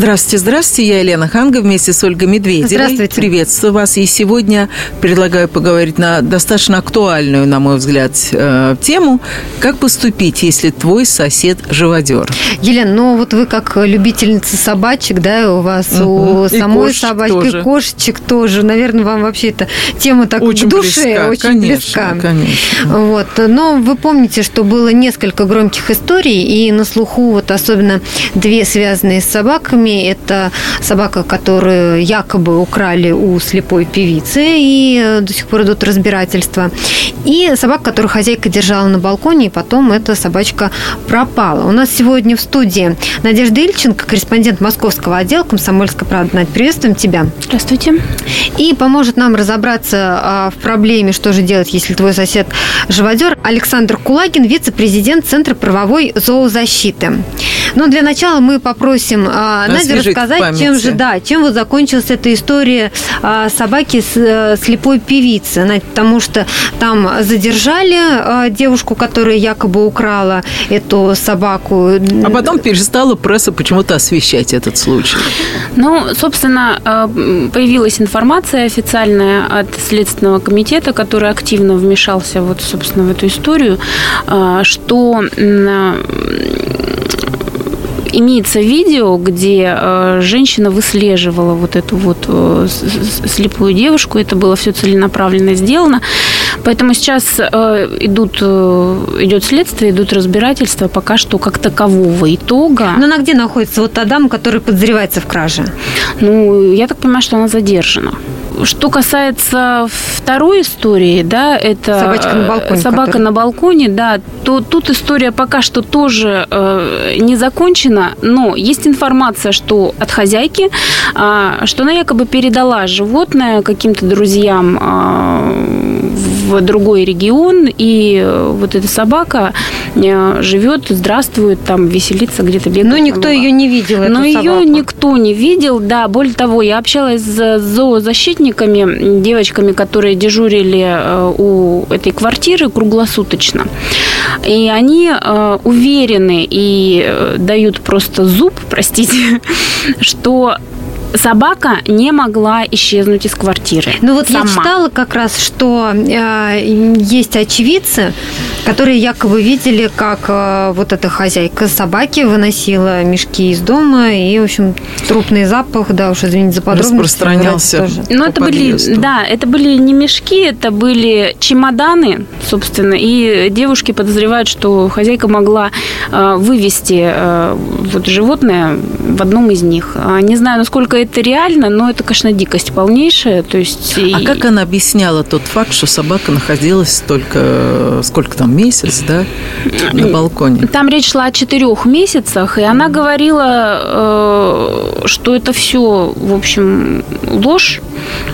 Здравствуйте, здравствуйте. Я Елена Ханга вместе с Ольгой Медведевой. Здравствуйте. Приветствую вас. И сегодня предлагаю поговорить на достаточно актуальную, на мой взгляд, э, тему. Как поступить, если твой сосед живодер? Елена, ну вот вы как любительница собачек, да, у вас Мгм. у И самой кошечек собачки, тоже. кошечек тоже. Наверное, вам вообще эта тема так Очень к душе, близка, очень конечно, близка. конечно. Вот. Но вы помните, что было несколько громких историй, и на слуху вот особенно две связанные с собаками. Это собака, которую якобы украли у слепой певицы, и э, до сих пор идут разбирательства. И собака, которую хозяйка держала на балконе, и потом эта собачка пропала. У нас сегодня в студии Надежда Ильченко, корреспондент московского отдела «Комсомольской правды». Надь, приветствуем тебя. Здравствуйте. И поможет нам разобраться а, в проблеме, что же делать, если твой сосед живодер, Александр Кулагин, вице-президент Центра правовой зоозащиты. Но для начала мы попросим а, Освежить в рассказать, чем же, да, чем вот закончилась эта история а, собаки с э, слепой певицы. Надь, потому что там задержали а, девушку, которая якобы украла эту собаку. А потом перестала пресса почему-то освещать этот случай. Ну, собственно, э, появилась информация официальная от Следственного комитета, который активно вмешался вот, собственно, в эту историю, э, что имеется видео, где э, женщина выслеживала вот эту вот э, слепую девушку. Это было все целенаправленно сделано. Поэтому сейчас э, идут, э, идет следствие, идут разбирательства. Пока что как такового итога. Но она где находится? Вот та дама, которая подозревается в краже. Ну, я так понимаю, что она задержана. Что касается второй истории, да, это Собачка на балконе, собака которая- на балконе, да, то тут история пока что тоже э, не закончена, но есть информация, что от хозяйки, а, что она якобы передала животное каким-то друзьям а, в другой регион, и э, вот эта собака э, живет, здравствует, там веселится где-то бегает. Но никто ее не видел, но ее собаку. никто не видел, да. Более того, я общалась с зоозащитниками, девочками, которые дежурили э, у этой квартиры круглосуточно. И они э, уверены и э, дают просто зуб, простите, что собака не могла исчезнуть из квартиры. Ну вот я сама. читала как раз, что э, есть очевидцы, которые якобы видели, как э, вот эта хозяйка собаки выносила мешки из дома, и, в общем, трупный запах, да, уж извините за подробности. Распространялся. тоже. Ну, по это были, подъезду. да, это были не мешки, это были чемоданы, собственно, и девушки подозревают, что хозяйка могла э, вывести э, вот животное в одном из них. А, Не знаю, насколько это реально, но это, конечно, дикость полнейшая. То есть, А и- как она объясняла тот факт, что собака находилась только, сколько там, месяц, да, на балконе? Там речь шла о четырех месяцах, и она говорила, э, что это все, в общем, ложь.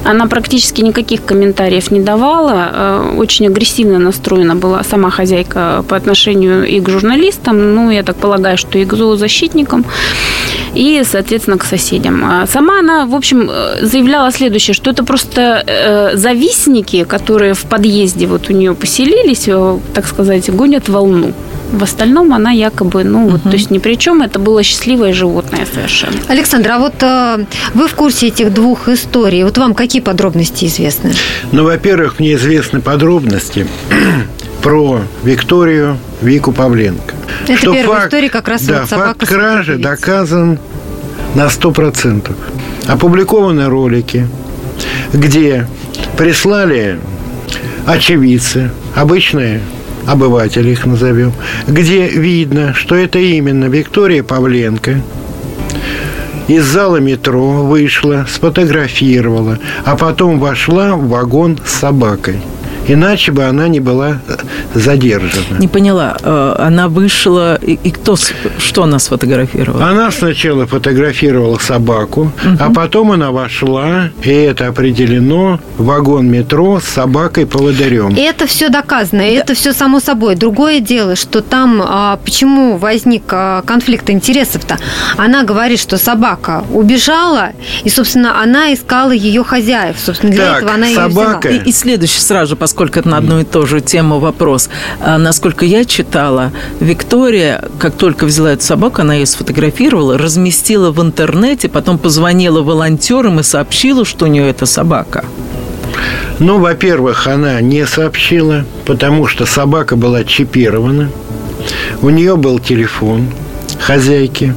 Она практически никаких комментариев не давала. э, Очень агрессивно настроена была сама хозяйка по отношению и к журналистам, ну, я так полагаю, что и к зоозащитникам, и, соответственно, к соседям. А Сама она, в общем, э, заявляла следующее, что это просто э, завистники, которые в подъезде вот у нее поселились, э, так сказать, гонят волну. В остальном она якобы, ну, вот, то есть ни при чем, это было счастливое животное совершенно. Александр, а вот э, вы в курсе этих двух историй? Вот вам какие подробности известны? Ну, во-первых, мне известны подробности про Викторию Вику Павленко. Это первая история, как раз да, вот факт кражи доказан на 100%. Опубликованы ролики, где прислали очевидцы, обычные обыватели их назовем, где видно, что это именно Виктория Павленко из зала метро вышла, сфотографировала, а потом вошла в вагон с собакой. Иначе бы она не была задержана. Не поняла. Э, она вышла, и, кто, что она сфотографировала? Она сначала фотографировала собаку, угу. а потом она вошла, и это определено, в вагон метро с собакой-поводырем. Это все доказано, да. это все само собой. Другое дело, что там, а, почему возник а, конфликт интересов-то? Она говорит, что собака убежала, и, собственно, она искала ее хозяев. Собственно, для так, этого она собака... ее взяла. И, и следующий сразу же, поскольку это на одну и ту же тему вопрос. А, насколько я читала, Виктория, как только взяла эту собаку, она ее сфотографировала, разместила в интернете, потом позвонила волонтерам и сообщила, что у нее эта собака. Ну, во-первых, она не сообщила, потому что собака была чипирована. У нее был телефон хозяйки.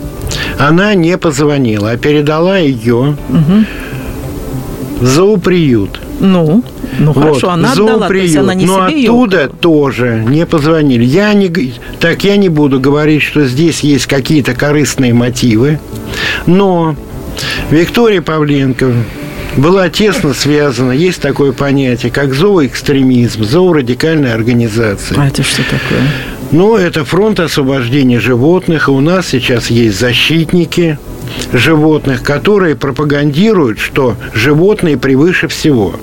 Она не позвонила, а передала ее угу. в зооприют. Ну, ну вот. хорошо, она отдала, то есть она не Но себе оттуда ее тоже не позвонили. Я не, так я не буду говорить, что здесь есть какие-то корыстные мотивы, но Виктория Павленко была тесно связана, есть такое понятие, как зооэкстремизм, зоорадикальная организация. А это что такое? Ну, это фронт освобождения животных, и у нас сейчас есть защитники животных, которые пропагандируют, что животные превыше всего.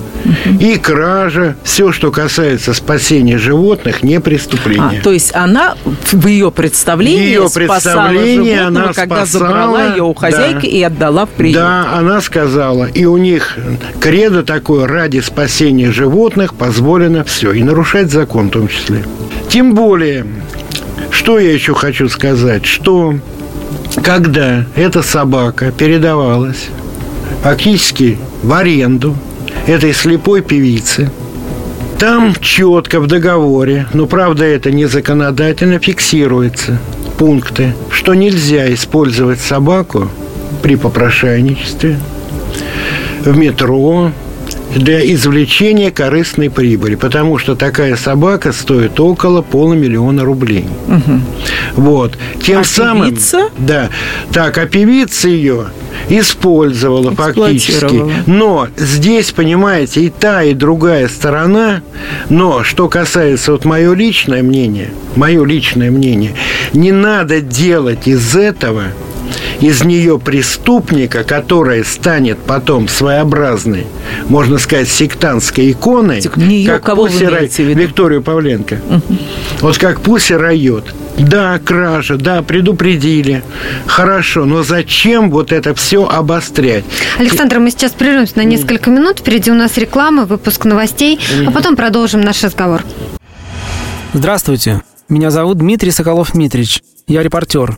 И кража, все, что касается спасения животных, не преступление. А, то есть она в ее представлении ее представление она когда спасала, забрала ее у хозяйки да, и отдала в приют. Да, она сказала. И у них кредо такое, ради спасения животных позволено все. И нарушать закон в том числе. Тем более, что я еще хочу сказать, что когда эта собака передавалась фактически в аренду этой слепой певицы, там четко в договоре, но правда это не законодательно фиксируется, пункты, что нельзя использовать собаку при попрошайничестве, в метро, для извлечения корыстной прибыли, потому что такая собака стоит около полумиллиона рублей. Угу. Вот. Тем а самым... Певица? Да. Так, а певица ее использовала фактически. Но здесь, понимаете, и та, и другая сторона. Но что касается вот мое личное мнение, мое личное мнение, не надо делать из этого из нее преступника, которая станет потом своеобразной, можно сказать, сектантской иконой, нее, как кого Пусси Ра... Викторию Павленко. Угу. Вот как Пуси райот. Да, кража, да, предупредили. Хорошо, но зачем вот это все обострять? Александр, мы сейчас прервемся на несколько минут. Впереди у нас реклама, выпуск новостей, а потом продолжим наш разговор. Здравствуйте. Меня зовут Дмитрий Соколов-Митрич. Я репортер.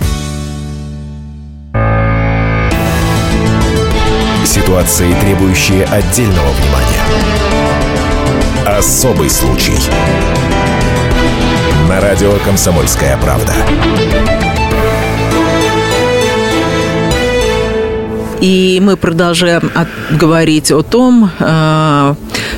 Ситуации, требующие отдельного внимания. Особый случай. На радио «Комсомольская правда». И мы продолжаем говорить о том, э,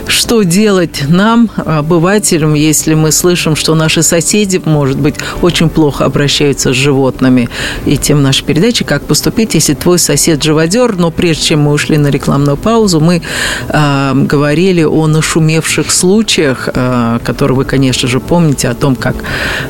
что делать нам, обывателям, если мы слышим, что наши соседи, может быть, очень плохо обращаются с животными. И тем нашей передачи «Как поступить, если твой сосед живодер». Но прежде чем мы ушли на рекламную паузу, мы э, говорили о нашумевших случаях, э, которые вы, конечно же, помните, о том, как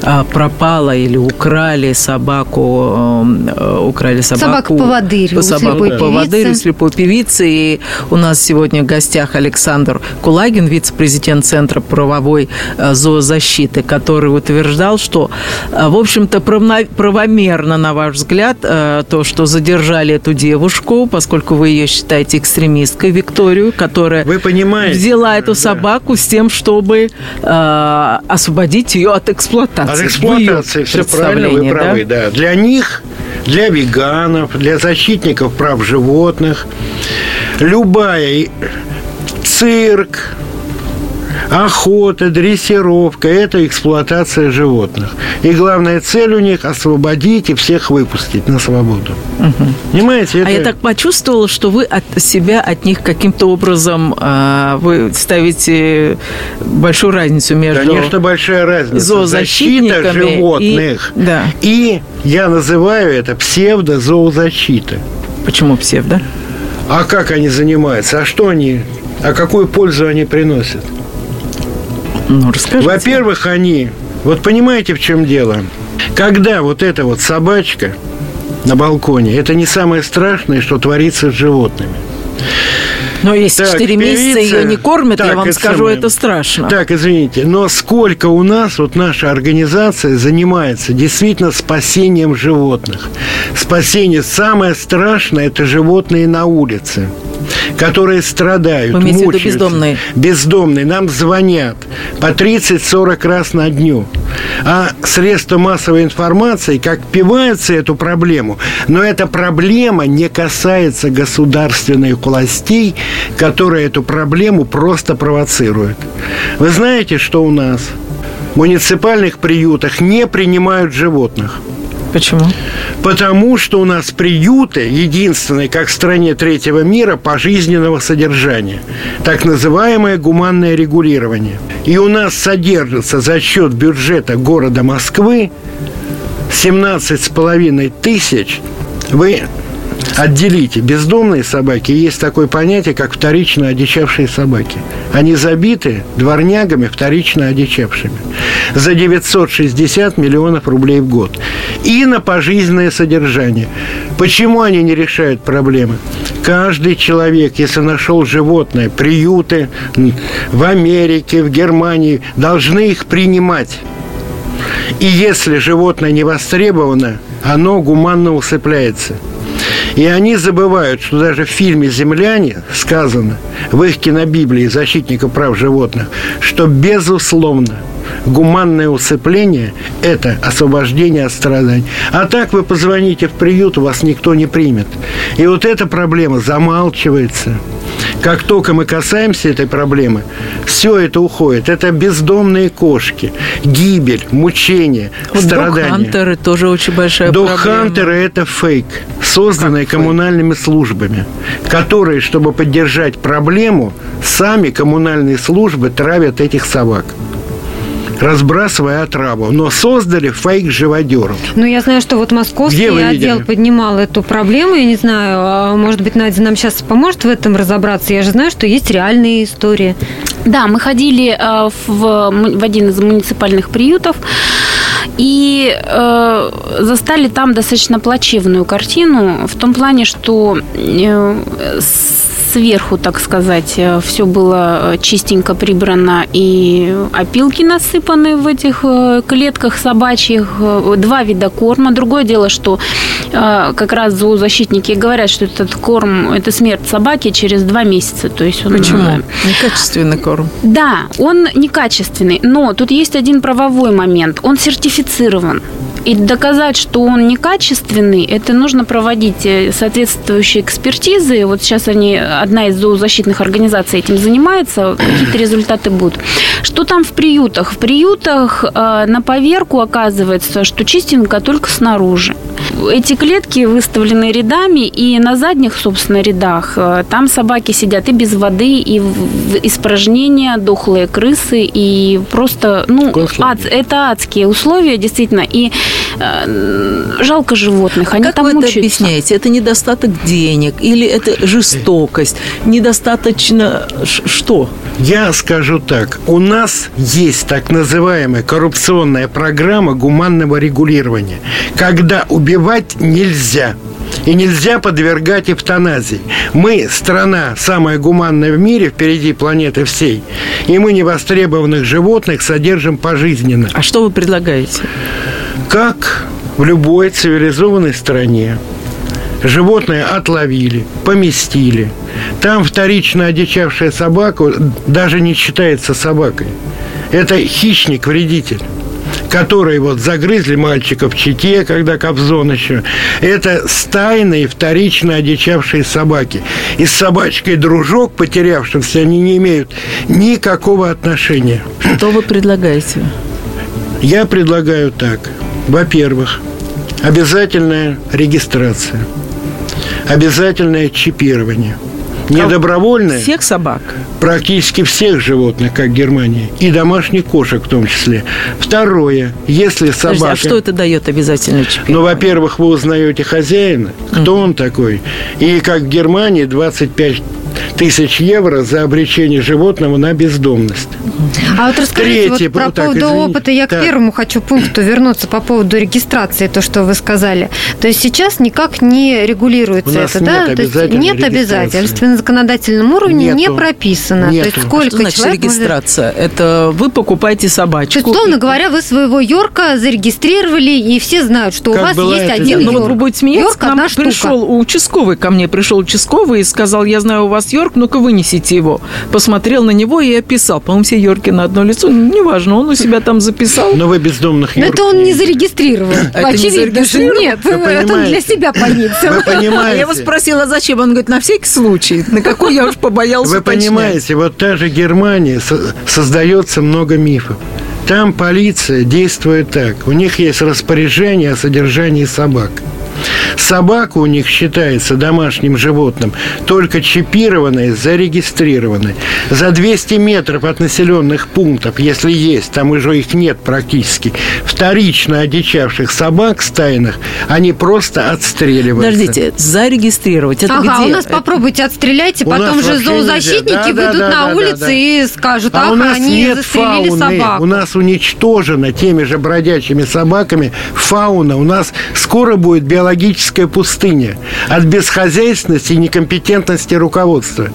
э, пропала или украли собаку, э, украли собаку. Собаку-поводырь собаку поводырь слепой певицы. И у нас сегодня в гостях Александр Кулагин, вице-президент Центра правовой э, зоозащиты, который утверждал, что, э, в общем-то, правомерно, на ваш взгляд, э, то, что задержали эту девушку, поскольку вы ее считаете экстремисткой, Викторию, которая вы понимаете, взяла эту да. собаку с тем, чтобы э, освободить ее от эксплуатации. От эксплуатации, все правильно, вы правы, да? да. Для них для веганов, для защитников прав животных. Любая цирк, охота, дрессировка – это эксплуатация животных. И главная цель у них – освободить и всех выпустить на свободу. Угу. Понимаете? Это... А я так почувствовала, что вы от себя, от них каким-то образом а, вы ставите большую разницу между Конечно, большая разница. Зоозащита животных. И, да. и я называю это псевдозоозащита. Почему псевдо? А как они занимаются? А что они? А какую пользу они приносят? Ну, расскажите. Во-первых, они... Вот понимаете, в чем дело? Когда вот эта вот собачка на балконе, это не самое страшное, что творится с животными. Но если так, 4 месяца ее не кормят, так, я вам это скажу, самое, это страшно. Так, извините, но сколько у нас, вот наша организация занимается действительно спасением животных. Спасение самое страшное – это животные на улице которые страдают, Вы мучаются. бездомные? Бездомные. Нам звонят по 30-40 раз на дню. А средства массовой информации как пиваются эту проблему, но эта проблема не касается государственных властей, которые эту проблему просто провоцируют. Вы знаете, что у нас в муниципальных приютах не принимают животных – Почему? Потому что у нас приюты единственные, как в стране третьего мира, пожизненного содержания. Так называемое гуманное регулирование. И у нас содержится за счет бюджета города Москвы 17,5 тысяч. Вы Отделите. Бездомные собаки есть такое понятие, как вторично одичавшие собаки. Они забиты дворнягами, вторично одичавшими. За 960 миллионов рублей в год. И на пожизненное содержание. Почему они не решают проблемы? Каждый человек, если нашел животное, приюты в Америке, в Германии, должны их принимать. И если животное не востребовано, оно гуманно усыпляется – и они забывают, что даже в фильме «Земляне» сказано, в их кинобиблии защитников прав животных, что, безусловно, гуманное усыпление – это освобождение от страданий. А так вы позвоните в приют, вас никто не примет. И вот эта проблема замалчивается – как только мы касаемся этой проблемы, все это уходит. Это бездомные кошки, гибель, мучение, вот страдания. Док-хантеры тоже очень большая Док проблема. Док-хантеры – это фейк, созданный как коммунальными фейк? службами, которые, чтобы поддержать проблему, сами коммунальные службы травят этих собак разбрасывая отраву, но создали фейк живодеров. Ну, я знаю, что вот московский отдел поднимал эту проблему, я не знаю, а, может быть, Надя нам сейчас поможет в этом разобраться, я же знаю, что есть реальные истории. Да, мы ходили а, в, в один из муниципальных приютов, и э, застали там достаточно плачевную картину в том плане, что э, сверху, так сказать, э, все было чистенько прибрано и опилки насыпаны в этих э, клетках собачьих, э, два вида корма. Другое дело, что как раз зоозащитники говорят, что этот корм – это смерть собаки через два месяца. То есть он... Почему? Некачественный корм. Да, он некачественный, но тут есть один правовой момент. Он сертифицирован. И доказать, что он некачественный, это нужно проводить э, соответствующие экспертизы. Вот сейчас они, одна из зоозащитных организаций этим занимается, какие-то результаты будут. Что там в приютах? В приютах э, на поверку оказывается, что чистенько только снаружи. Эти клетки выставлены рядами, и на задних, собственно, рядах э, там собаки сидят и без воды, и испражнения, дохлые крысы, и просто, ну, ад, это адские условия, действительно. И Э, жалко животных, они как там вы мучаются. это объясняете? Это недостаток денег или это жестокость? Недостаточно что? Я скажу так. У нас есть так называемая коррупционная программа гуманного регулирования, когда убивать нельзя. И нельзя подвергать эвтаназии. Мы страна самая гуманная в мире, впереди планеты всей. И мы невостребованных животных содержим пожизненно. А что вы предлагаете? Как в любой цивилизованной стране животное отловили, поместили. Там вторично одичавшая собака даже не считается собакой. Это хищник-вредитель которые вот загрызли мальчиков в Чите, когда Кобзон еще, это стайные вторично одичавшие собаки. И с собачкой дружок, потерявшимся, они не имеют никакого отношения. Что вы предлагаете? Я предлагаю так. Во-первых, обязательная регистрация, обязательное чипирование – не добровольное. Всех собак? Практически всех животных, как Германия. И домашних кошек в том числе. Второе. Если собака... Подожди, а что это дает обязательно чипирование? Ну, во-первых, вы узнаете хозяина, кто mm. он такой. И как в Германии 25 тысяч евро за обречение животного на бездомность. А вот расскажите Третье, вот про так, поводу извините. опыта. Я так. к первому хочу пункту вернуться по поводу регистрации, то, что вы сказали. То есть сейчас никак не регулируется это, да? То есть нет обязательств. На законодательном уровне Нету. не прописано. Нету. То есть сколько что значит человек регистрация? Может... Это вы покупаете собачку. То есть, условно говоря, вы своего Йорка зарегистрировали, и все знают, что как у вас есть один Йорк. Ну, вот вы будете смеяться, Йорк, к нам пришел штука. участковый, ко мне пришел участковый и сказал, я знаю, у вас Йорк, ну-ка вынесите его. Посмотрел на него и описал. По-моему, все Йорки на одно лицо. Ну, неважно, он у себя там записал. Но вы бездомных Йорк... Это он не зарегистрировал. Это Очевидно, что нет. Это он для себя понизил. Я его спросила, зачем? Он говорит, на всякий случай. На какой я уж побоялся Вы понимаете, вот та же Германия создается много мифов. Там полиция действует так. У них есть распоряжение о содержании собак. Собака у них считается домашним животным только чипированной, зарегистрированной. За 200 метров от населенных пунктов, если есть, там уже их нет практически, вторично одичавших собак стайных, они просто отстреливаются. Подождите, зарегистрировать, это ага, где? у нас попробуйте отстреляйте, потом же зоозащитники да, выйдут да, да, на да, улицы да, да. и скажут, а ах, у нас они нет застрелили фауны. собаку. У нас уничтожена теми же бродячими собаками фауна. У нас скоро будет биологическая политическая пустыня от бесхозяйственности и некомпетентности руководства.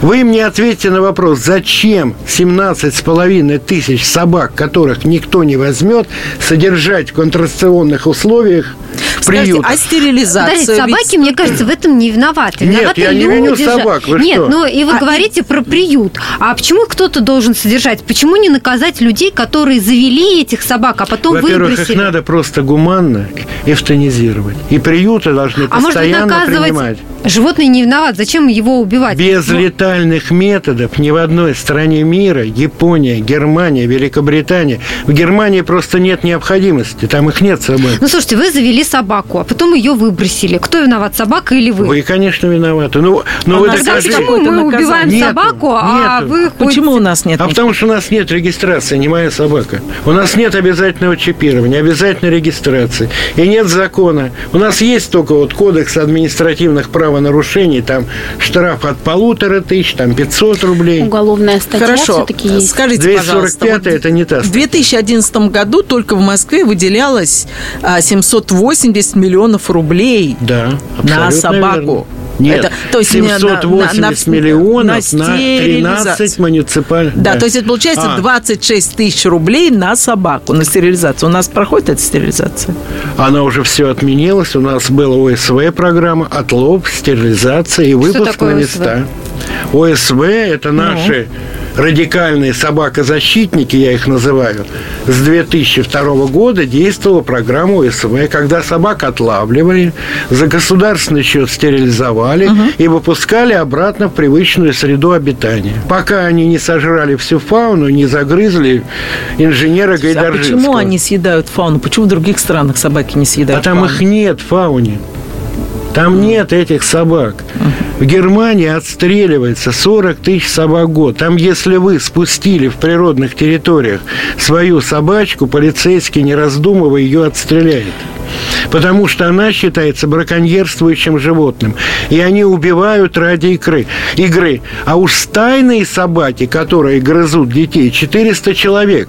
Вы мне ответьте на вопрос, зачем 17,5 тысяч собак, которых никто не возьмет, содержать в контрацепционных условиях Скажите, а стерилизация? Подождите, собаки, ведь... мне кажется, в этом не виноваты. виноваты Нет, я не виню собак, вы Нет, что? ну и вы а... говорите про приют. А почему кто-то должен содержать? Почему не наказать людей, которые завели этих собак, а потом Во-первых, выбросили? их надо просто гуманно эвтанизировать. И приюты должны а постоянно может быть, принимать. Животное не виноват. Зачем его убивать? Без ну... летальных методов ни в одной стране мира, Япония, Германия, Великобритания, в Германии просто нет необходимости. Там их нет собак. Ну, слушайте, вы завели собаку, а потом ее выбросили. Кто виноват, собака или вы? Вы, конечно, виноваты. Ну, ну а вы докажите. Почему мы убиваем нету, собаку, а нету. вы Почему у нас нет? А потому что у нас нет регистрации, не моя собака. У нас нет обязательного чипирования, обязательной регистрации. И нет закона. У нас есть только вот кодекс административных правонарушений, там штраф от полутора тысяч, там 500 рублей. Уголовная статья Хорошо. все-таки есть. Скажите, 245 пожалуйста, вот это не та статья. В 2011 году только в Москве выделялось 780 а, миллионов рублей да, на собаку. Верно. Нет, это, то есть 780 на, на, миллионов на, на 13 муниципальных. Да, да, то есть это получается а. 26 тысяч рублей на собаку, на стерилизацию. У нас проходит эта стерилизация? Она уже все отменилась. У нас была ОСВ программа, отлов, стерилизация и выпуск на места. ОСВ – это наши ну радикальные собакозащитники, я их называю, с 2002 года действовала программа СВ, когда собак отлавливали, за государственный счет стерилизовали угу. и выпускали обратно в привычную среду обитания. Пока они не сожрали всю фауну, не загрызли инженера Гайдаржинского. А почему они съедают фауну? Почему в других странах собаки не съедают А там фауну? их нет в фауне. Там нет этих собак. В Германии отстреливается 40 тысяч собак в год. Там, если вы спустили в природных территориях свою собачку, полицейский, не раздумывая, ее отстреляет потому что она считается браконьерствующим животным. И они убивают ради игры. игры. А уж стайные собаки, которые грызут детей, 400 человек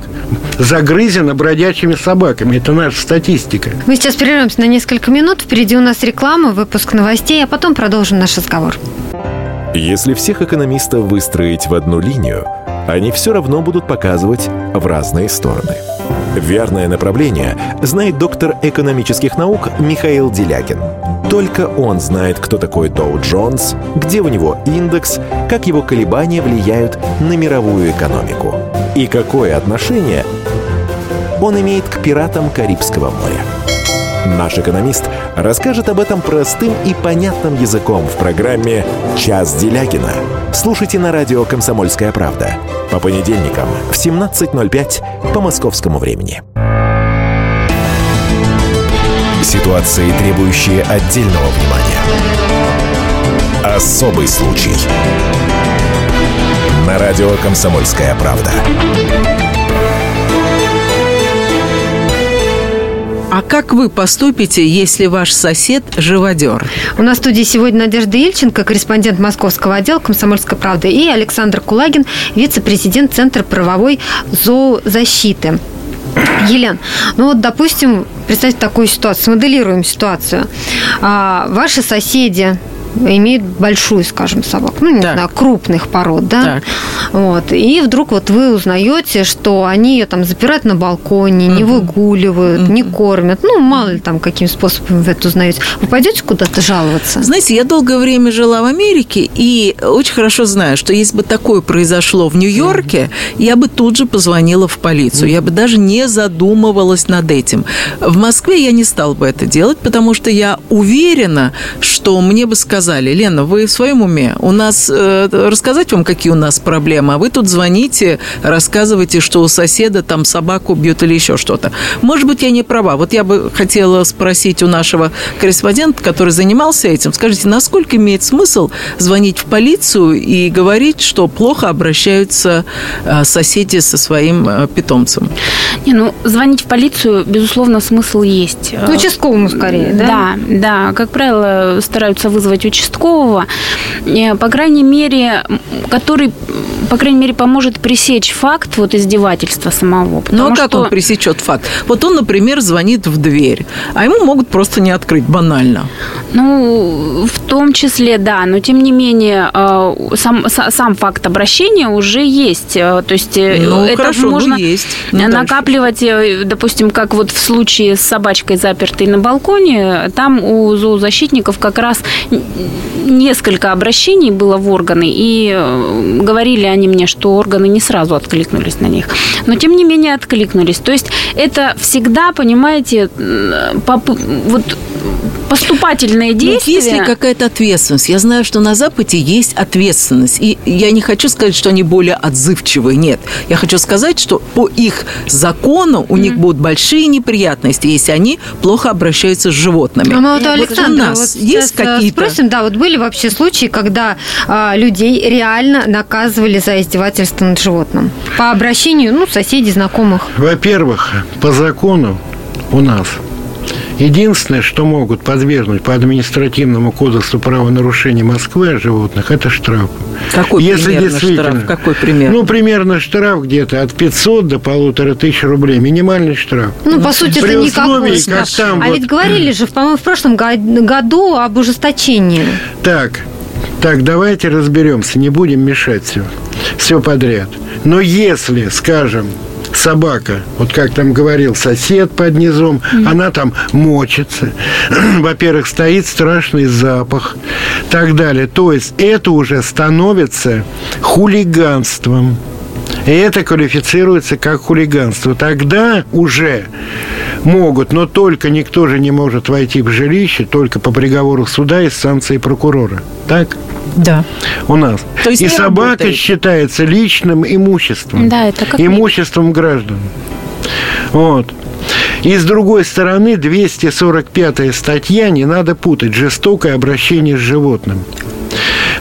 загрызено бродячими собаками. Это наша статистика. Мы сейчас прервемся на несколько минут. Впереди у нас реклама, выпуск новостей, а потом продолжим наш разговор. Если всех экономистов выстроить в одну линию, они все равно будут показывать в разные стороны – Верное направление знает доктор экономических наук Михаил Делякин. Только он знает, кто такой Доу Джонс, где у него индекс, как его колебания влияют на мировую экономику и какое отношение он имеет к пиратам Карибского моря. Наш экономист расскажет об этом простым и понятным языком в программе «Час Делягина». Слушайте на радио «Комсомольская правда» по понедельникам в 17.05 по московскому времени. Ситуации, требующие отдельного внимания. Особый случай. На радио «Комсомольская правда». А как вы поступите, если ваш сосед живодер? У нас в студии сегодня Надежда Ильченко, корреспондент московского отдела «Комсомольской правды», и Александр Кулагин, вице-президент Центра правовой зоозащиты. Елен, ну вот, допустим, представьте такую ситуацию, смоделируем ситуацию. А, ваши соседи имеют большую, скажем, собаку, ну, не так. знаю, крупных пород, да? Так. Вот. И вдруг вот вы узнаете, что они ее там запирают на балконе, угу. не выгуливают, угу. не кормят. Ну, мало ли там каким способом вы это узнаете. Вы пойдете куда-то жаловаться? Знаете, я долгое время жила в Америке и очень хорошо знаю, что если бы такое произошло в Нью-Йорке, я бы тут же позвонила в полицию. Я бы даже не задумывалась над этим. В Москве я не стала бы это делать, потому что я уверена, что мне бы сказали, сказали, Лена, вы в своем уме? У нас э, рассказать вам, какие у нас проблемы, а вы тут звоните, рассказываете, что у соседа там собаку бьют или еще что-то. Может быть, я не права. Вот я бы хотела спросить у нашего корреспондента, который занимался этим, скажите, насколько имеет смысл звонить в полицию и говорить, что плохо обращаются э, соседи со своим э, питомцем? Не, ну, звонить в полицию, безусловно, смысл есть. Ну, участковому скорее, да? Да, да. Как правило, стараются вызвать участкового, э, по крайней мере, который, по крайней мере, поможет пресечь факт вот издевательства самого. Ну, а как что... он пресечет факт? Вот он, например, звонит в дверь, а ему могут просто не открыть, банально. Ну, в том числе, да, но тем не менее, э, сам, сам факт обращения уже есть. Э, то есть ну, это хорошо, ну, можно ну, есть. Ну, накапливать, дальше. допустим, как вот в случае с собачкой, запертой на балконе, там у зоозащитников как раз несколько обращений было в органы, и э, говорили они мне, что органы не сразу откликнулись на них. Но, тем не менее, откликнулись. То есть это всегда, понимаете, вот поступательные действия. Но есть ли какая-то ответственность? Я знаю, что на Западе есть ответственность. И я не хочу сказать, что они более отзывчивые. Нет. Я хочу сказать, что по их закону у mm-hmm. них будут большие неприятности, если они плохо обращаются с животными. А мы вот, Александр, у нас вот есть какие-то... Спросим, да, вот были вообще случаи, когда а, людей реально наказывали за издевательство над животным? По обращению, ну, соседей, знакомых. Во-первых, по закону у нас Единственное, что могут подвергнуть по административному кодексу правонарушений Москвы о животных, это штраф. Какой Если примерно действительно, штраф? Какой пример? Ну, примерно штраф где-то от 500 до полутора тысяч рублей. Минимальный штраф. Ну, по сути, При это никакой штраф. Там а вот... ведь говорили же, по-моему, в прошлом году об ужесточении. Так, так, давайте разберемся, не будем мешать все, все подряд. Но если, скажем, собака, вот как там говорил сосед под низом, mm-hmm. она там мочится. Во-первых, стоит страшный запах, так далее. То есть это уже становится хулиганством. И это квалифицируется как хулиганство. Тогда уже могут, но только никто же не может войти в жилище только по приговору суда и санкции прокурора. Так? Да. У нас. То есть и собака работает. считается личным имуществом. Да, это как имуществом граждан. Вот. И с другой стороны, 245 статья, не надо путать, жестокое обращение с животным.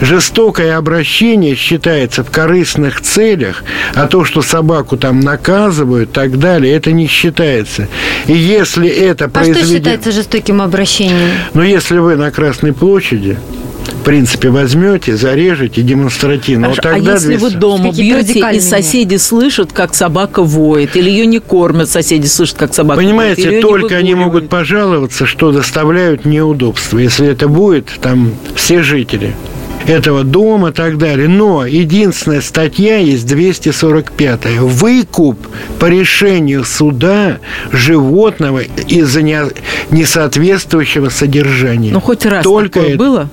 Жестокое обращение считается в корыстных целях, а то, что собаку там наказывают и так далее, это не считается. И если это а произведено... что считается жестоким обращением? Ну, если вы на Красной площади в принципе, возьмете, зарежете демонстративно. Хорошо, вот тогда а если 200... вы дома бьете, и соседи слышат, как собака воет, или ее не кормят, соседи слышат, как собака Понимаете, воет, только они могут пожаловаться, что доставляют неудобства. Если это будет, там все жители этого дома и так далее. Но единственная статья есть 245 Выкуп по решению суда животного из-за несоответствующего содержания. Ну, хоть раз Только такое это. было?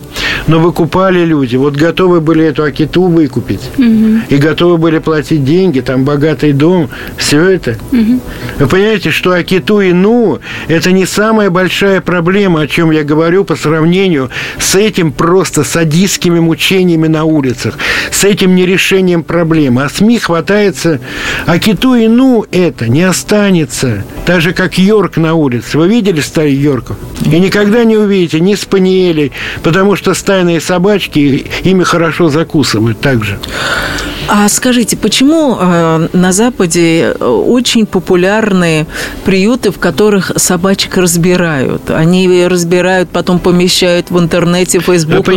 Но выкупали люди. Вот готовы были эту акиту выкупить. Угу. И готовы были платить деньги, там богатый дом, все это. Угу. Вы понимаете, что акиту и ну – это не самая большая проблема, о чем я говорю по сравнению с этим просто садистскими мучениями на улицах, с этим нерешением проблемы. А СМИ хватается, а киту и ну это не останется. Так же, как Йорк на улице. Вы видели стаи Йорков? И никогда не увидите ни спаниелей, потому что стайные собачки ими хорошо закусывают также. А скажите, почему э, на Западе очень популярны приюты, в которых собачек разбирают? Они разбирают, потом помещают в интернете, в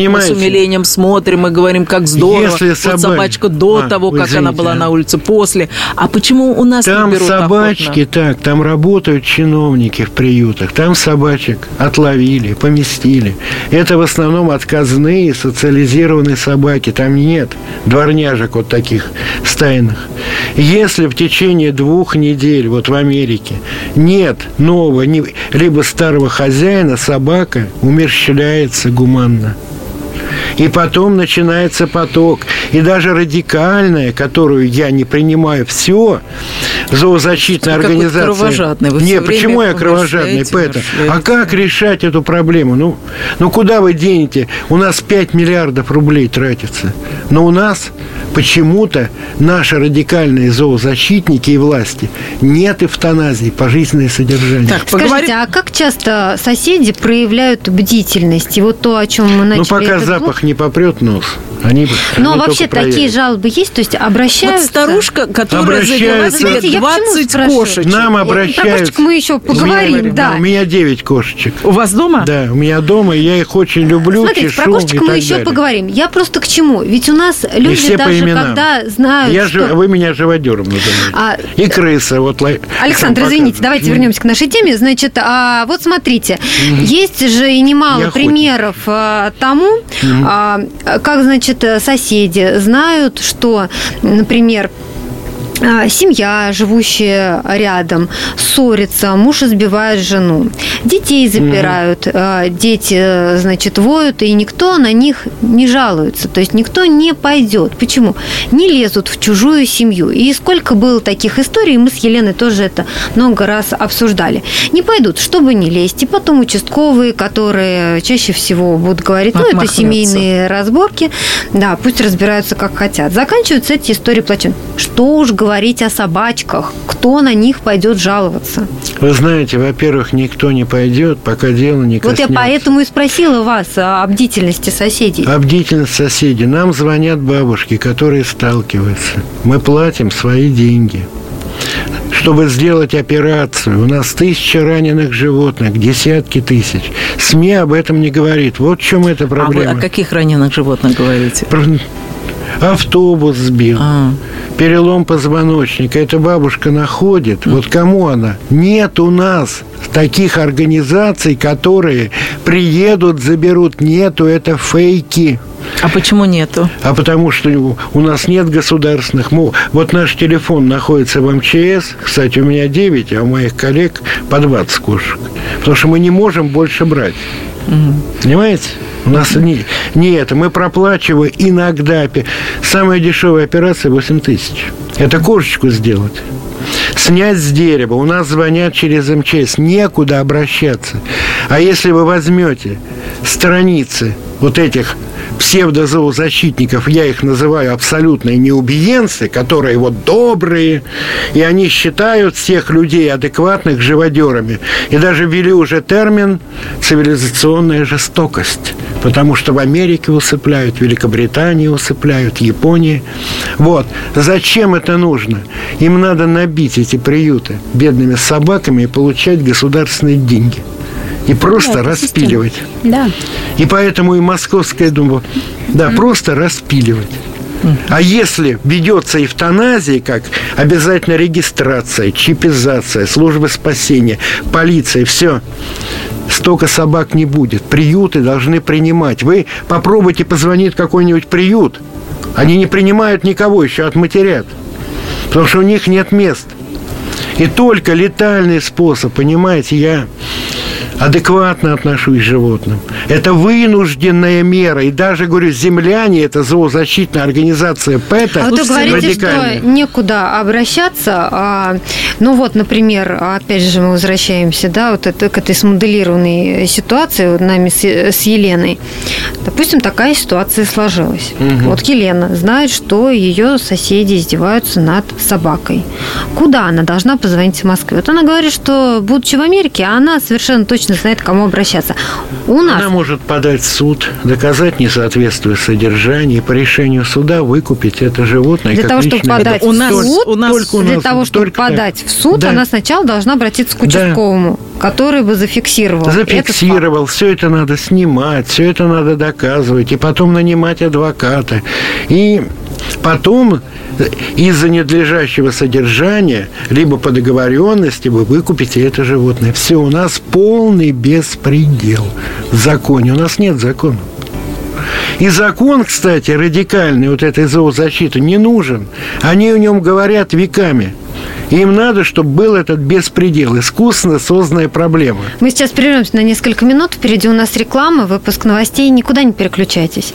мы с умилением смотрим и говорим, как здорово. Если вот собач... собачка до а, того, как извините, она была а. на улице, после. А почему у нас там не берут собачки, охотно? так, там работают чиновники в приютах, там собачек отловили, поместили. Это в основном отказные социализированные собаки, там нет дворняжек вот таких таких стайных. Если в течение двух недель вот в Америке нет нового, либо старого хозяина, собака умерщвляется гуманно. И потом начинается поток. И даже радикальная, которую я не принимаю все, зоозащитная организация. Кровожадный. Вы не, почему я кровожадный? Поэтому. А как решать эту проблему? Ну, ну куда вы денете? У нас 5 миллиардов рублей тратится. Но у нас почему-то наши радикальные зоозащитники и власти нет эвтаназии, пожизненное содержание. Так, Скажите, а как часто соседи проявляют бдительность? И вот то, о чем мы начали. Ну, пока запах не попрет нос. Они Но вообще такие жалобы есть, то есть обращаются. Вот старушка, которая завела себе 20 кошечек. Нам обращаются. Про кошечек мы еще поговорим, у меня, да. У меня 9 кошечек. У вас дома? Да, у меня дома, и я их очень люблю, Смотрите, чешу про кошечек мы еще далее. поговорим. Я просто к чему? Ведь у нас люди даже когда знают, я что... Вы меня живодером называете. А... И крыса. Вот, Александр, извините, давайте вернемся к нашей теме. Значит, а, вот смотрите, есть же и немало примеров а, тому, а, как, значит, соседи знают, что, например, семья, живущая рядом, ссорится, муж избивает жену, детей запирают, mm-hmm. дети, значит, воют, и никто на них не жалуется. То есть никто не пойдет. Почему? Не лезут в чужую семью. И сколько было таких историй, мы с Еленой тоже это много раз обсуждали. Не пойдут, чтобы не лезть. И потом участковые, которые чаще всего будут говорить, ну, это семейные разборки, да, пусть разбираются как хотят. Заканчиваются эти истории плачем. Что уж говорить говорить о собачках? Кто на них пойдет жаловаться? Вы знаете, во-первых, никто не пойдет, пока дело не коснется. Вот я поэтому и спросила вас о бдительности соседей. О бдительности соседей. Нам звонят бабушки, которые сталкиваются. Мы платим свои деньги чтобы сделать операцию. У нас тысячи раненых животных, десятки тысяч. СМИ об этом не говорит. Вот в чем эта проблема. А вы о каких раненых животных говорите? Автобус сбил, а. перелом позвоночника. Эта бабушка находит. Вот кому она? Нет у нас таких организаций, которые приедут, заберут. Нету, это фейки. А почему нету? А потому что у нас нет государственных. Вот наш телефон находится в МЧС. Кстати, у меня 9, а у моих коллег по 20 кошек. Потому что мы не можем больше брать. Угу. Понимаете? У нас не, не это. Мы проплачиваем иногда. Самая дешевая операция 8 тысяч. Это кошечку сделать. Снять с дерева. У нас звонят через МЧС. Некуда обращаться. А если вы возьмете страницы вот этих псевдозоозащитников, я их называю абсолютные неубиенцы, которые вот добрые, и они считают всех людей адекватных живодерами. И даже ввели уже термин «цивилизационная жестокость», потому что в Америке усыпляют, в Великобритании усыпляют, в Японии. Вот. Зачем это нужно? Им надо набить эти приюты бедными собаками и получать государственные деньги – и просто да, распиливать. Да. И поэтому и Московская дума, да, mm просто распиливать. А если ведется эвтаназия, как обязательно регистрация, чипизация, служба спасения, полиция, все, столько собак не будет. Приюты должны принимать. Вы попробуйте позвонить в какой-нибудь приют. Они не принимают никого, еще отматерят. Потому что у них нет мест. И только летальный способ, понимаете, я адекватно отношусь к животным. Это вынужденная мера. И даже, говорю, земляне, это зоозащитная организация ПЭТа. А вот вы говорите, что некуда обращаться. А, ну вот, например, опять же мы возвращаемся да, вот это, к этой смоделированной ситуации вот нами с, с Еленой. Допустим, такая ситуация сложилась. Угу. Вот Елена знает, что ее соседи издеваются над собакой. Куда она должна позвонить в Москве? Вот она говорит, что будучи в Америке, она совершенно точно точно знает, к кому обращаться. У нас... Она может подать в суд, доказать несоответствие содержания, и по решению суда выкупить это животное. Для того, чтобы подать у нас, суд, у нас, только у нас, для того, чтобы подать так. в суд, да. она сначала должна обратиться к участковому, да. который бы зафиксировал. Зафиксировал, все это надо снимать, все это надо доказывать, и потом нанимать адвоката. И потом из-за ненадлежащего содержания, либо по договоренности вы выкупите это животное. Все, у нас полный беспредел в законе. У нас нет закона. И закон, кстати, радикальный, вот этой зоозащиты, не нужен. Они о нем говорят веками. Им надо, чтобы был этот беспредел, искусственно созданная проблема. Мы сейчас прервемся на несколько минут. Впереди у нас реклама, выпуск новостей. Никуда не переключайтесь.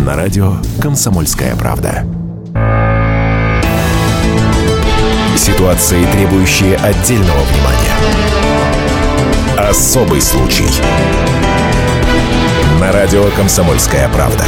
на радио «Комсомольская правда». Ситуации, требующие отдельного внимания. Особый случай. На радио «Комсомольская правда».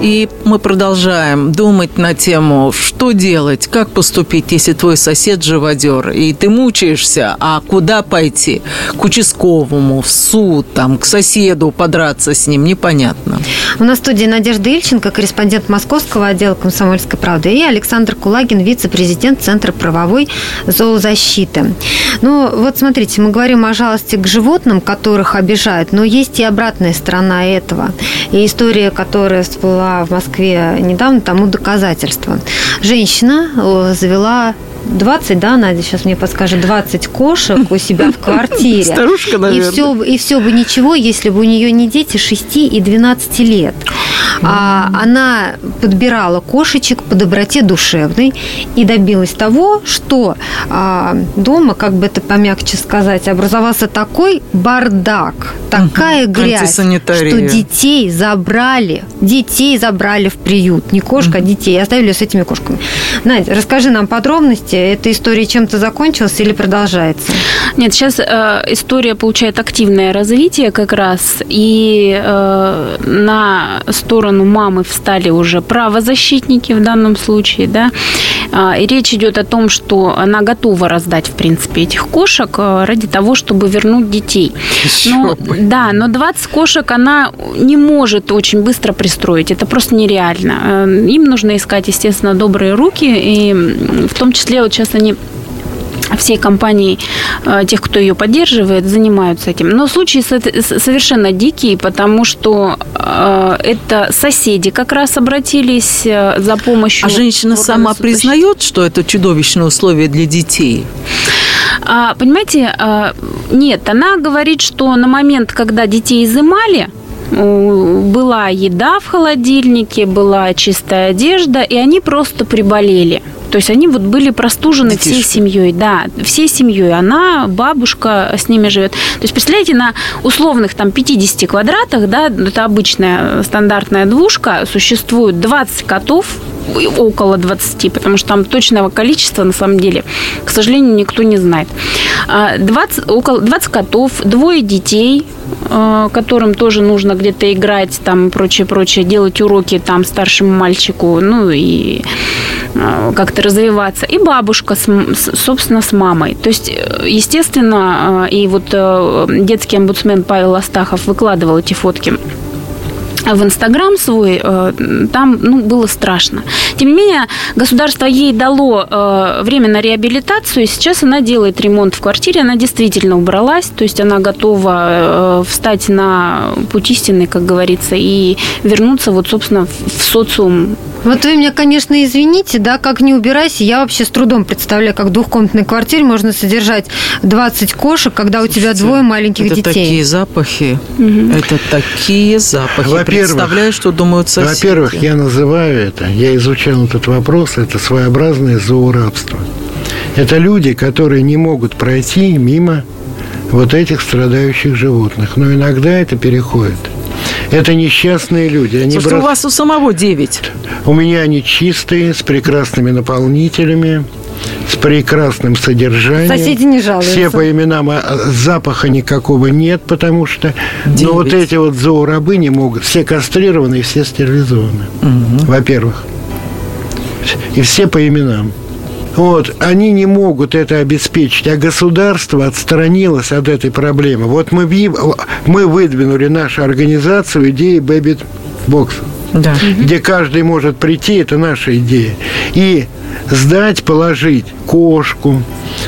И мы продолжаем думать на тему, что делать, как поступить, если твой сосед живодер, и ты мучаешься, а куда пойти? К участковому, в суд, там, к соседу подраться с ним, непонятно. У нас в студии Надежда Ильченко, корреспондент Московского отдела «Комсомольской правды», и Александр Кулагин, вице-президент Центра правовой зоозащиты. Ну, вот смотрите, мы говорим о жалости к животным, которых обижают, но есть и обратная сторона этого. И история, которая всплыла была в Москве недавно тому доказательство. Женщина э, завела 20, да, Надя сейчас мне подскажет, 20 кошек у себя в квартире. Старушка, наверное. И все, и все бы ничего, если бы у нее не дети 6 и 12 лет. А она подбирала кошечек по доброте душевной и добилась того, что а, дома, как бы это помягче сказать, образовался такой бардак, такая грязь, что детей забрали, детей забрали в приют, не кошка, а детей, оставили с этими кошками. Надя, расскажи нам подробности, эта история чем-то закончилась или продолжается? Нет, сейчас э, история получает активное развитие как раз, и э, на сторону мамы встали уже правозащитники в данном случае, да, э, и речь идет о том, что она готова раздать, в принципе, этих кошек э, ради того, чтобы вернуть детей. Но, да, но 20 кошек она не может очень быстро пристроить, это просто нереально. Э, им нужно искать, естественно, добрые руки, и в том числе вот сейчас они всей компании, э, тех, кто ее поддерживает, занимаются этим. Но случаи совершенно дикие, потому что э, это соседи как раз обратились э, за помощью. А женщина сама признает, что это чудовищное условие для детей? А, понимаете, нет, она говорит, что на момент, когда детей изымали, была еда в холодильнике, была чистая одежда, и они просто приболели. То есть они вот были простужены Детишки. всей семьей, да, всей семьей. Она, бабушка с ними живет. То есть, представляете, на условных там 50 квадратах, да, это обычная стандартная двушка, существует 20 котов, около 20, потому что там точного количества, на самом деле, к сожалению, никто не знает. 20, а, около 20 котов, двое детей, которым тоже нужно где-то играть, там, прочее, прочее, делать уроки там старшему мальчику, ну и а, как-то развиваться. И бабушка, с, собственно, с мамой. То есть, естественно, и вот э, детский омбудсмен Павел Астахов выкладывал эти фотки в Инстаграм свой, э, там ну, было страшно. Тем не менее, государство ей дало э, время на реабилитацию, и сейчас она делает ремонт в квартире, она действительно убралась, то есть она готова э, встать на путь истины, как говорится, и вернуться вот, собственно, в социум вот вы меня, конечно, извините, да, как не убирайся, я вообще с трудом представляю, как в двухкомнатной квартире можно содержать 20 кошек, когда Слушайте, у тебя двое маленьких это детей. Это такие запахи, угу. это такие запахи. Во-первых, Представляю, что думают соседи. Во-первых, я называю это, я изучал этот вопрос, это своеобразное зоорабство. Это люди, которые не могут пройти мимо вот этих страдающих животных. Но иногда это переходит – это несчастные люди. Они Слушайте, брос... у вас у самого 9. У меня они чистые, с прекрасными наполнителями с прекрасным содержанием. Соседи не жалуются. Все по именам, а запаха никакого нет, потому что... Но вот эти вот зоорабы не могут. Все кастрированы и все стерилизованы. Угу. Во-первых. И все по именам. Вот, они не могут это обеспечить, а государство отстранилось от этой проблемы. Вот мы, мы выдвинули нашу организацию идеи Baby Box. Да. Где каждый может прийти, это наша идея. И сдать, положить кошку,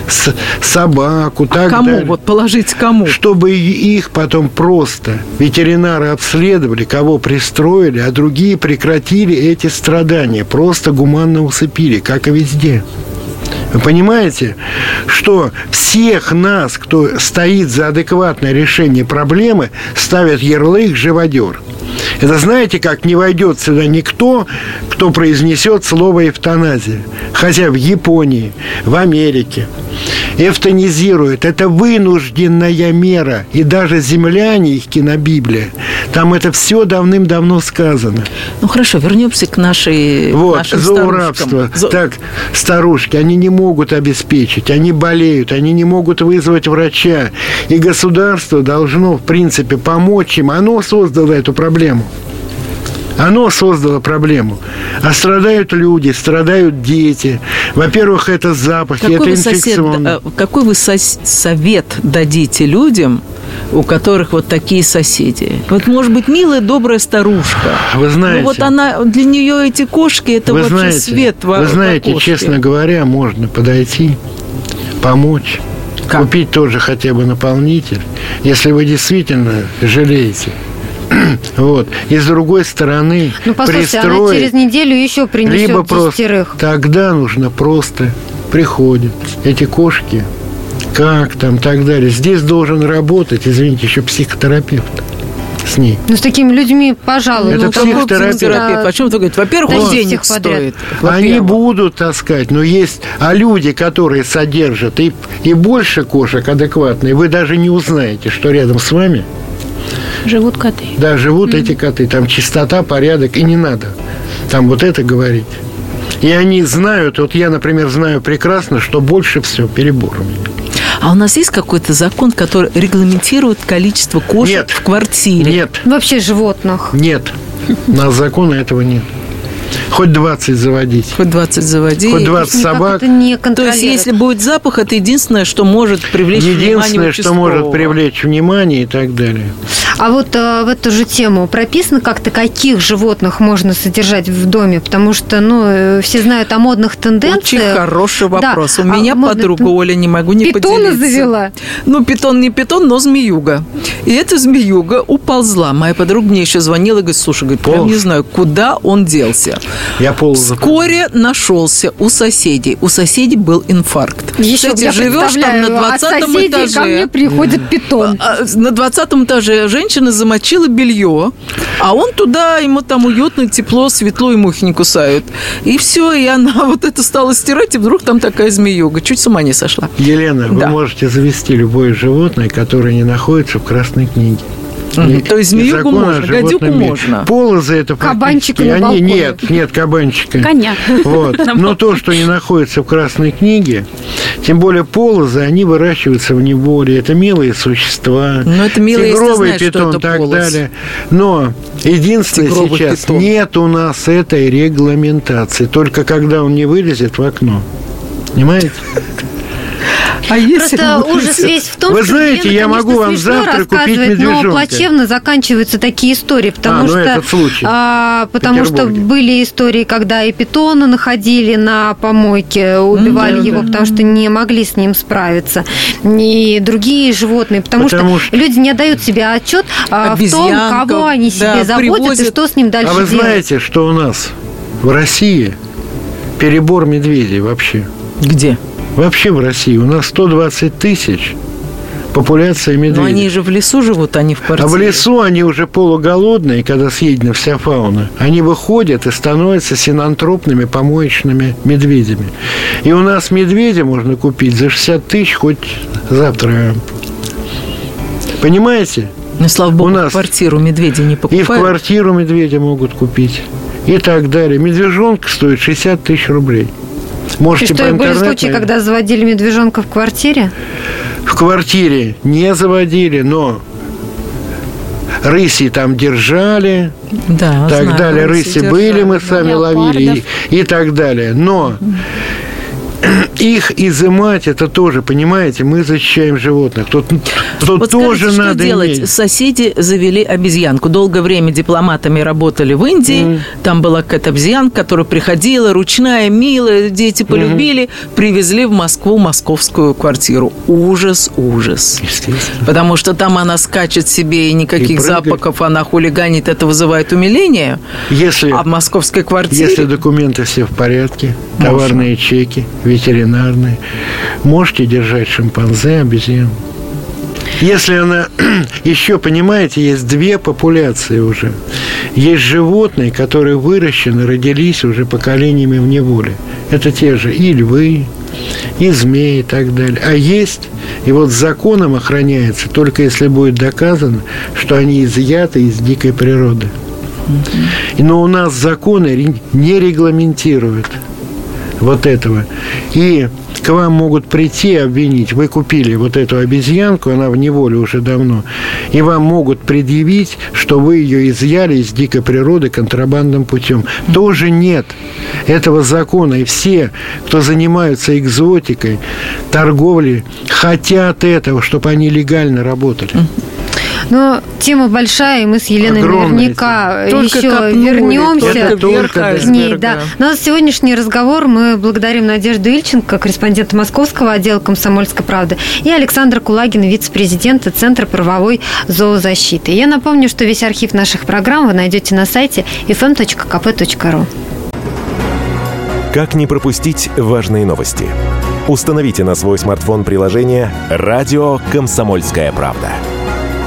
с, собаку, а так кому? далее. Вот положить кому? Чтобы их потом просто ветеринары обследовали, кого пристроили, а другие прекратили эти страдания, просто гуманно усыпили, как и везде. Вы понимаете, что всех нас, кто стоит за адекватное решение проблемы, ставят ярлык «живодер». Это знаете, как не войдет сюда никто, кто произнесет слово «эвтаназия». Хотя в Японии, в Америке эвтанизируют. Это вынужденная мера. И даже земляне, их кинобиблия, там это все давным-давно сказано. Ну хорошо, вернемся к нашей Вот, нашим зоорабство. Зо... Так, старушки, они не могут обеспечить, они болеют, они не могут вызвать врача. И государство должно, в принципе, помочь им. Оно создало эту проблему. Оно создало проблему. А страдают люди, страдают дети. Во-первых, это запахи, какой это инфекционно. Сосед, какой вы сос- совет дадите людям, у которых вот такие соседи. Вот, может быть, милая, добрая старушка. Вы знаете. Ну, вот она, для нее эти кошки, это вы вообще знаете, свет Вы знаете, честно говоря, можно подойти, помочь. Как? Купить тоже хотя бы наполнитель, если вы действительно жалеете. Вот. И с другой стороны, ну, послушайте, пристроить, она через неделю еще принесет либо. Просто, тогда нужно просто приходят эти кошки, как там, так далее. Здесь должен работать, извините, еще психотерапевт с ней. Ну, с такими людьми, пожалуй. Это ну, психотерапевт. Да. О чем ты говоришь? Во-первых, он денег стоит. Они будут таскать, но есть... А люди, которые содержат и, и больше кошек адекватные, вы даже не узнаете, что рядом с вами Живут коты. Да, живут mm-hmm. эти коты. Там чистота, порядок, и не надо там вот это говорить. И они знают, вот я, например, знаю прекрасно, что больше всего перебор у меня. А у нас есть какой-то закон, который регламентирует количество кошек нет, в квартире? Нет. Вообще животных? Нет. У нас закона этого нет. Хоть 20 заводить. Хоть 20 заводить. Хоть 20 собак. не То есть, если будет запах, это единственное, что может привлечь Единственное, внимание Единственное, что может привлечь внимание и так далее. А вот а, в эту же тему прописано как-то, каких животных можно содержать в доме? Потому что, ну, э, все знают о модных тенденциях. Очень хороший вопрос. Да. У меня а, подруга модный... Оля, не могу не Питона поделиться. завела? Ну, питон не питон, но змеюга. И эта змеюга уползла. Моя подруга мне еще звонила и говорит, слушай, говорит, прям не знаю, куда он делся. Я полз. Вскоре нашелся у соседей. У соседей был инфаркт. Еще Кстати, живешь там на 20 этаже. ко мне приходит питон. А, на 20 этаже женщина женщина замочила белье, а он туда, ему там уютно, тепло, светло, и мухи не кусают. И все, и она вот это стала стирать, и вдруг там такая змеюга. Чуть с ума не сошла. Елена, да. вы можете завести любое животное, которое не находится в Красной книге. То есть о можно, гадюку мире. можно. Полозы это Кабанчика на они, балконе. Нет, нет, кабанчика. Коня. Вот. Но то, что не находится в Красной книге, тем более полозы, они выращиваются в неволе. Это милые существа. Ну, это мило, если Тигровый что питон это и так полоз. далее. Но единственное Тигровый сейчас, питон. нет у нас этой регламентации. Только когда он не вылезет в окно. Понимаете? А если Просто ужас весь в том, Вы что знаете, я конечно, могу вам смешно завтра купить рассказывать, медвежонка. Но плачевно заканчиваются такие истории, потому А, ну что этот случай. а, потому что были истории, когда и питона находили на помойке, убивали да, его, да. потому что не могли с ним справиться, и другие животные, потому, Потому что, что- люди не отдают себе отчет а, в том, кого они себе да, заботят и привозят. что с ним дальше А вы делать. знаете, что у нас в России перебор медведей вообще? Где? Вообще в России у нас 120 тысяч популяция Но медведей. они же в лесу живут, они в квартире. А в лесу они уже полуголодные, когда съедена вся фауна. Они выходят и становятся синантропными помоечными медведями. И у нас медведя можно купить за 60 тысяч хоть завтра. Понимаете? Ну, слава богу, У нас- квартиру медведи не И в покупают. квартиру медведя могут купить. И так далее. Медвежонка стоит 60 тысяч рублей. И Можете что, по и были случаи, когда заводили медвежонка в квартире? в квартире не заводили, но рыси там держали, Да, так знаю, далее. рыси Рыси держали, были, мы сами ловили и, и так далее. Но их изымать, это тоже, понимаете, мы защищаем животных. Тут, тут Вот тоже скажите, надо что делать? иметь. Соседи завели обезьянку. Долгое время дипломатами работали в Индии. Там была какая-то обезьянка, которая приходила, ручная, милая, дети полюбили, привезли в Москву московскую квартиру. Ужас, ужас. Естественно. Потому что там она скачет себе, и никаких И запахов, она хулиганит, это вызывает умиление. Если, А в московской квартире... если документы все в порядке, товарные чеки, ветеринарные, можете держать шимпанзе, обезьян. Если она... Еще, понимаете, есть две популяции уже. Есть животные, которые выращены, родились уже поколениями в неволе. Это те же и львы, и змеи и так далее. А есть, и вот законом охраняется, только если будет доказано, что они изъяты из дикой природы. Но у нас законы не регламентируют вот этого. И к вам могут прийти обвинить. Вы купили вот эту обезьянку, она в неволе уже давно, и вам могут предъявить, что вы ее изъяли из дикой природы контрабандным путем. Тоже нет этого закона. И все, кто занимаются экзотикой, торговлей, хотят этого, чтобы они легально работали. Но тема большая, и мы с Еленой Огромная наверняка тема. Только еще копнули, вернемся только Только да. к ней. айсберга. Да. Но сегодняшний разговор мы благодарим Надежду Ильченко, корреспондента Московского отдела «Комсомольской правды», и Александра Кулагина, вице-президента Центра правовой зоозащиты. Я напомню, что весь архив наших программ вы найдете на сайте fm.kp.ru. Как не пропустить важные новости? Установите на свой смартфон приложение «Радио Комсомольская правда».